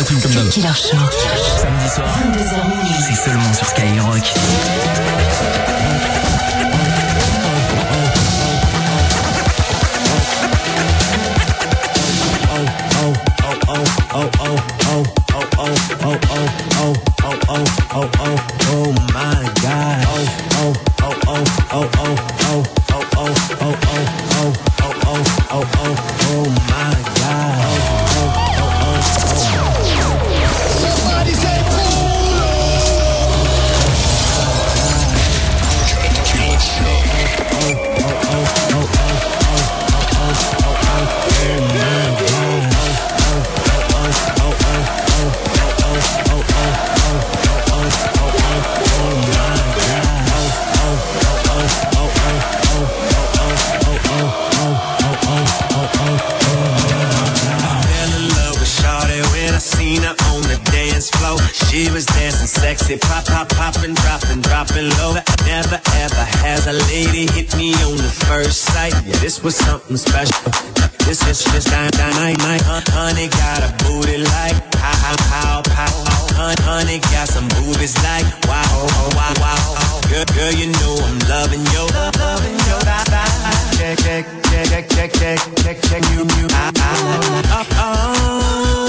platine comme d'hab. Killer Show. Samedi soir, 22h minuit. c'est seulement sur Skyrock. Hit me on the first sight. Yeah, this was something special. This is just dynamite, dynamite. night. Honey got a booty like how, how, how. Honey got some boobies like wow, oh, wow, wow. Girl, girl, you know I'm loving your, loving your style. Check, check, check, check, check, check, check, you, you. I, I, uh, oh.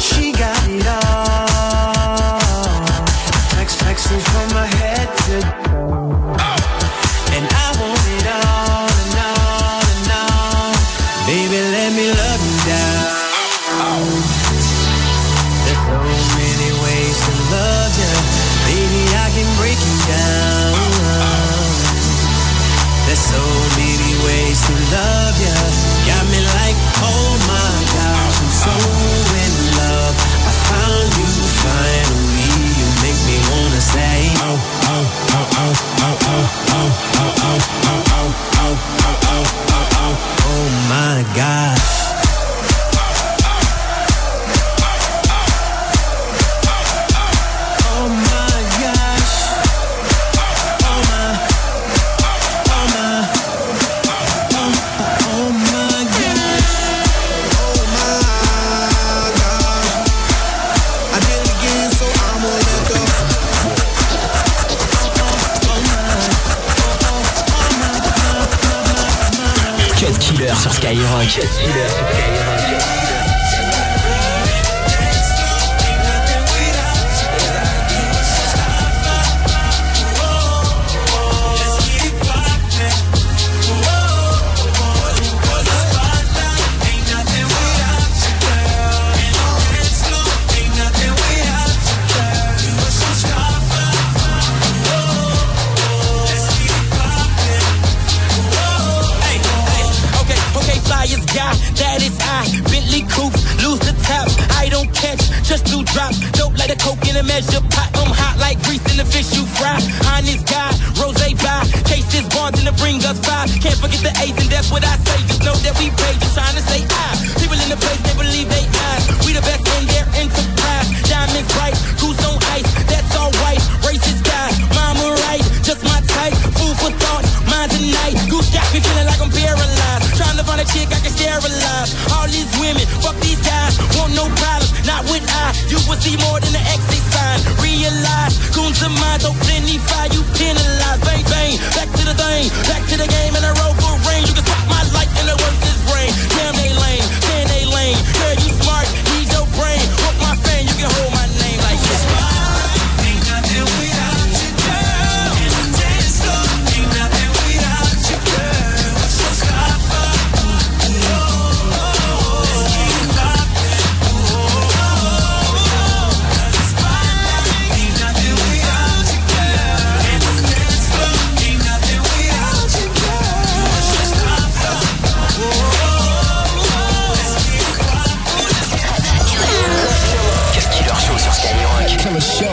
She got it all. Text, from my head to Baby, let me love T-shirt direto, que é And to bring us five. Can't forget the A's and that's what I say. Just know that we paid. You trying to say I. People in the place, they believe they eyes. We the best in their enterprise. Diamonds bright, goose on ice. That's all white. Racist guys, mama right. Just my type. Food for thought, mine tonight. Goose got me feeling like I'm paralyzed. Trying to find a chick I can sterilize. All these women, fuck these guys. Want no problems, not with I. You will see more than the exit sign. Realize, goons of mine, don't plenty fire. You penalize, to the thing, back to the game, show.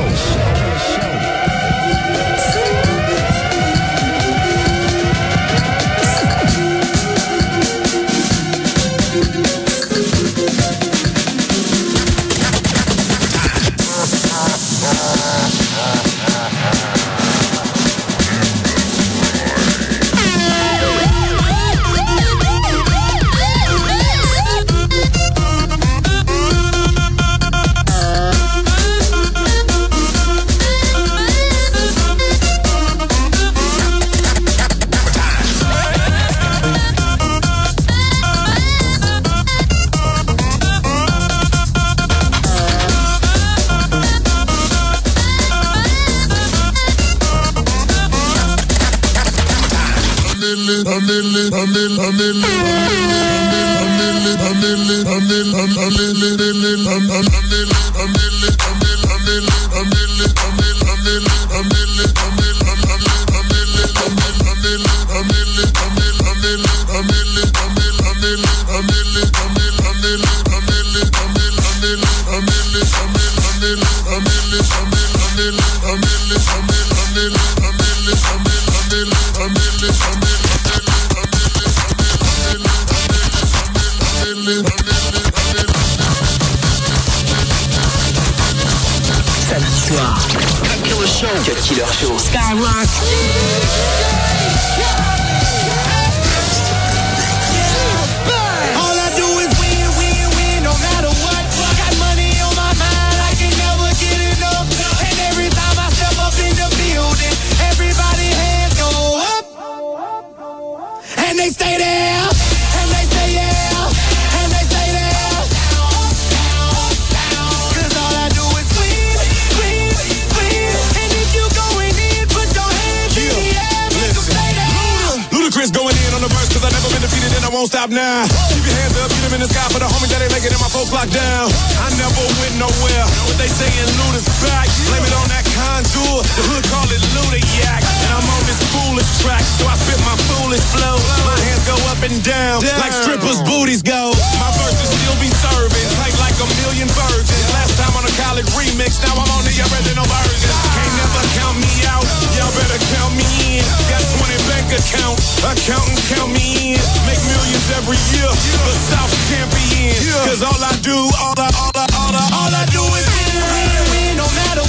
lockdown never went nowhere. but they saying, loot is back. Blame it on that Conjure. The hood call it Ludiac. And I'm on this foolish track, so I spit my foolish flow. My hands go up and down, like strippers' booties go. My verses still be serving, tight like a million virgins. Last time on a college remix, now I'm on the original version. Can't never count me out, y'all better count me in. Got 20 bank accounts, accountants count me in. Make millions every year, the South champion. Cause all I do, all I, all I, all I harder. All I do is win, win, win, no matter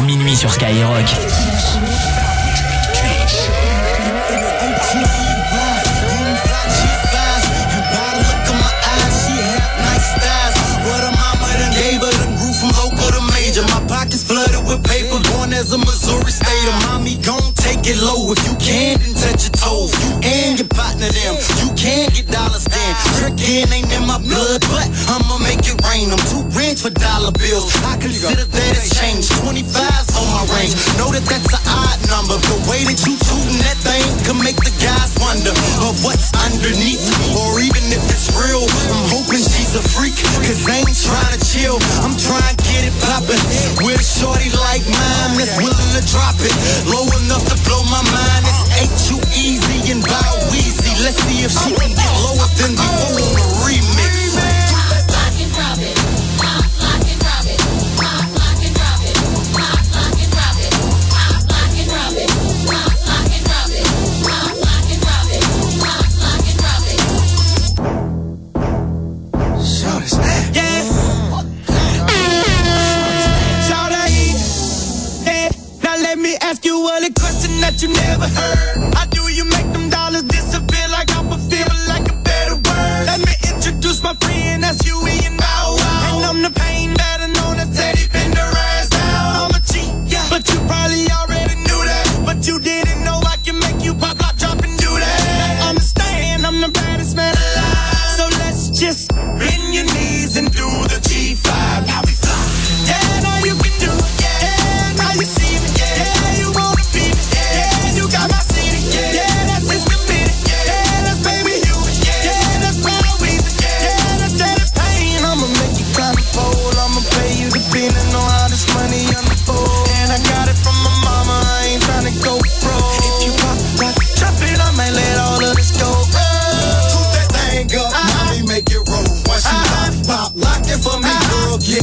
minuit sur Skyrock. a Missouri state of mommy gon' take it low if you can then touch your toes you and your partner them you can get dollars then ain't in my blood but I'ma make it change for dollar bills. I consider that it's change. 25's on my range. Know that that's an odd number. The way that you tootin' that thing can make the guys wonder of what's underneath. Or even if it's real, I'm hoping she's a freak. Cause I ain't trying to chill. I'm trying to get it poppin'. With a shorty like mine that's willing to drop it. Low enough to blow my mind. It's ain't too easy and by Weezy. Let's see if she can get lower than before.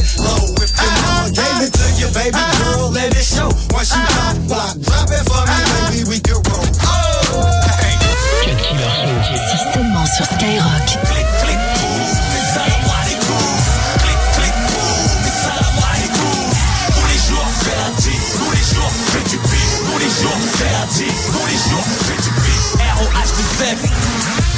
it low. Gave it to baby girl, let it show. Once you pop, drop it for me, baby, we can roll. Oh, hey. Sur Skyrock.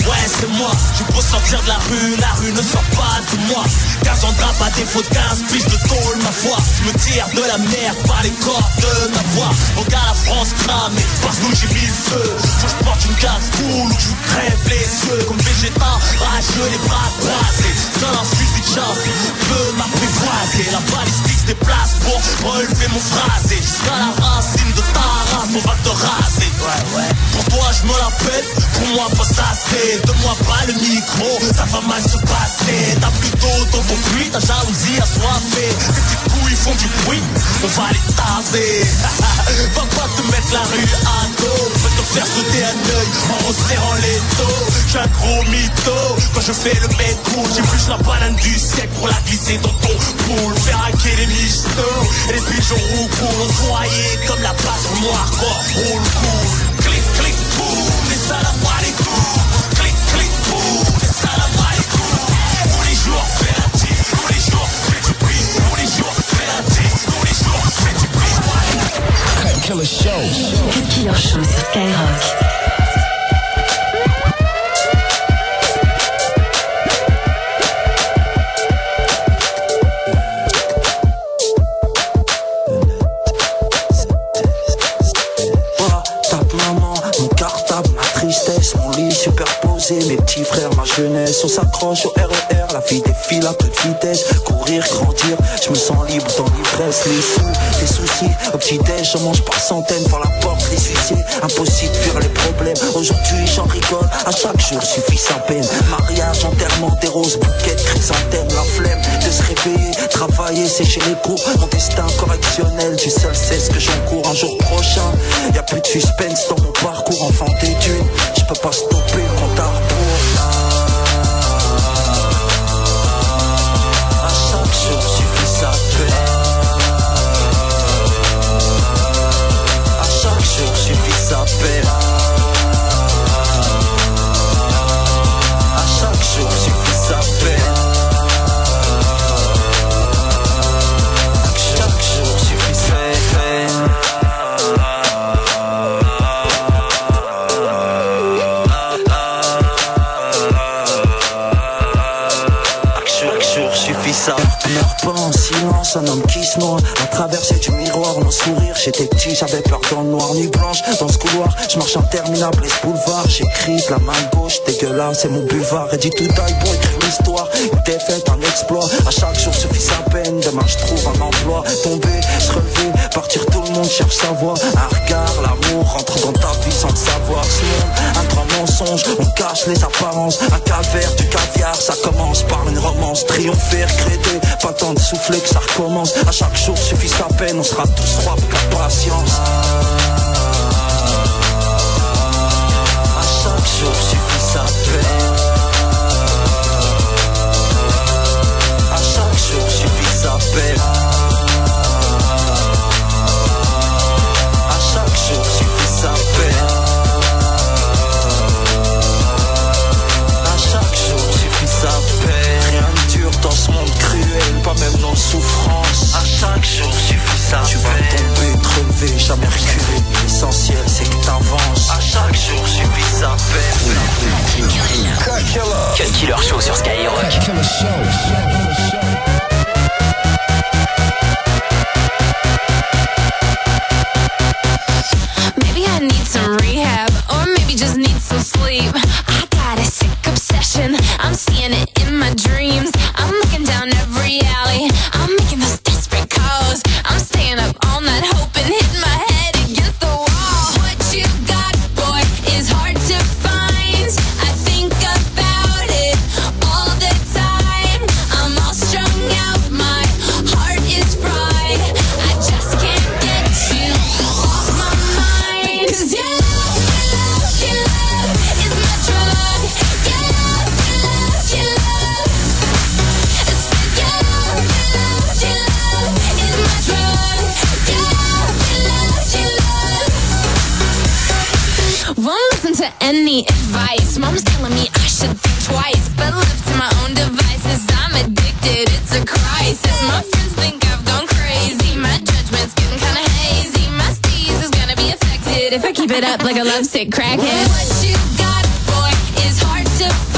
Ouais c'est moi, je peux sortir de la rue, la rue ne sort pas de moi 15 ans de rap à défaut de 15 piges de tôle, ma foi. Je me tire de la mer par les cordes de ma voix. Regarde la France cramée, parce que j'ai mis le feu. Faut que je porte une case cool ou que je vous crève les yeux. Comme végétal, rageux, les bras croisés. Dans un fusil de chasse, peut m'apprivoiser. La balistique se déplace pour relever mon phrasé. Jusqu'à la racine de ta race, on va te raser. Ouais, ouais. Pour toi, je me la pète, pour moi, pas ça c'est. Donne-moi pas le micro, ça va mal se passer. T'as plutôt ton cuit, ta jalousie assoiffée. Tes petites couilles font du bruit, on va les taser. va pas te mettre la rue à dos, va te faire sauter un œil en resserrant les dos. J'suis un gros mytho, quand je fais le cool, j'épluche la banane du siècle pour la glisser dans ton poule. Faire hacker les michtos et les pigeons roucoule. Envoyer comme la passe noire, corps roule cool. Clic, clic, boum, et salam alaikum. Clic, clic, Killer Show. Killer Show sur Skyrock. On s'accroche au RER, la vie défile à toute vitesse, courir, grandir, je me sens libre dans l'ivresse, les sous, les soucis, au petit déj, je mange par centaines, par la porte, les huissiers, impossible de fuir les problèmes, aujourd'hui j'en rigole, à chaque jour suffit sa peine, mariage, enterrement, des roses, bouquets, chrysanthèmes, la flemme de se réveiller, travailler, sécher les cours, mon destin correctionnel, tu seul sais ce que j'encours un jour prochain, y a plus de suspense dans mon parcours, enfant d'études, je peux pas stopper J'étais petit, j'avais peur dans le noir, nuit blanche. Dans ce couloir, je marche interminable, les boulevards. J'écris de la main gauche, dégueulasse, c'est mon buvard. Ready to die pour écrire l'histoire. Une défaite, un exploit. À chaque jour suffit sa peine. Demain, je trouve un emploi. Tomber, se relever, partir, tout le monde cherche sa voie. Un regard, l'amour rentre dans ta vie sans le savoir. Ce les apparences. Un calvaire, du caviar, ça commence par une romance. Triompher, regretter, pas temps de souffler que ça recommence. À chaque jour suffit sa peine, on sera tous trois avec la patience. À chaque jour suffit sa peine. any advice. Mom's telling me I should think twice, but left to my own devices, I'm addicted. It's a crisis. My friends think I've gone crazy. My judgment's getting kinda hazy. My steez is gonna be affected if I keep it up like a lovesick crackhead. What you got, boy, is hard to.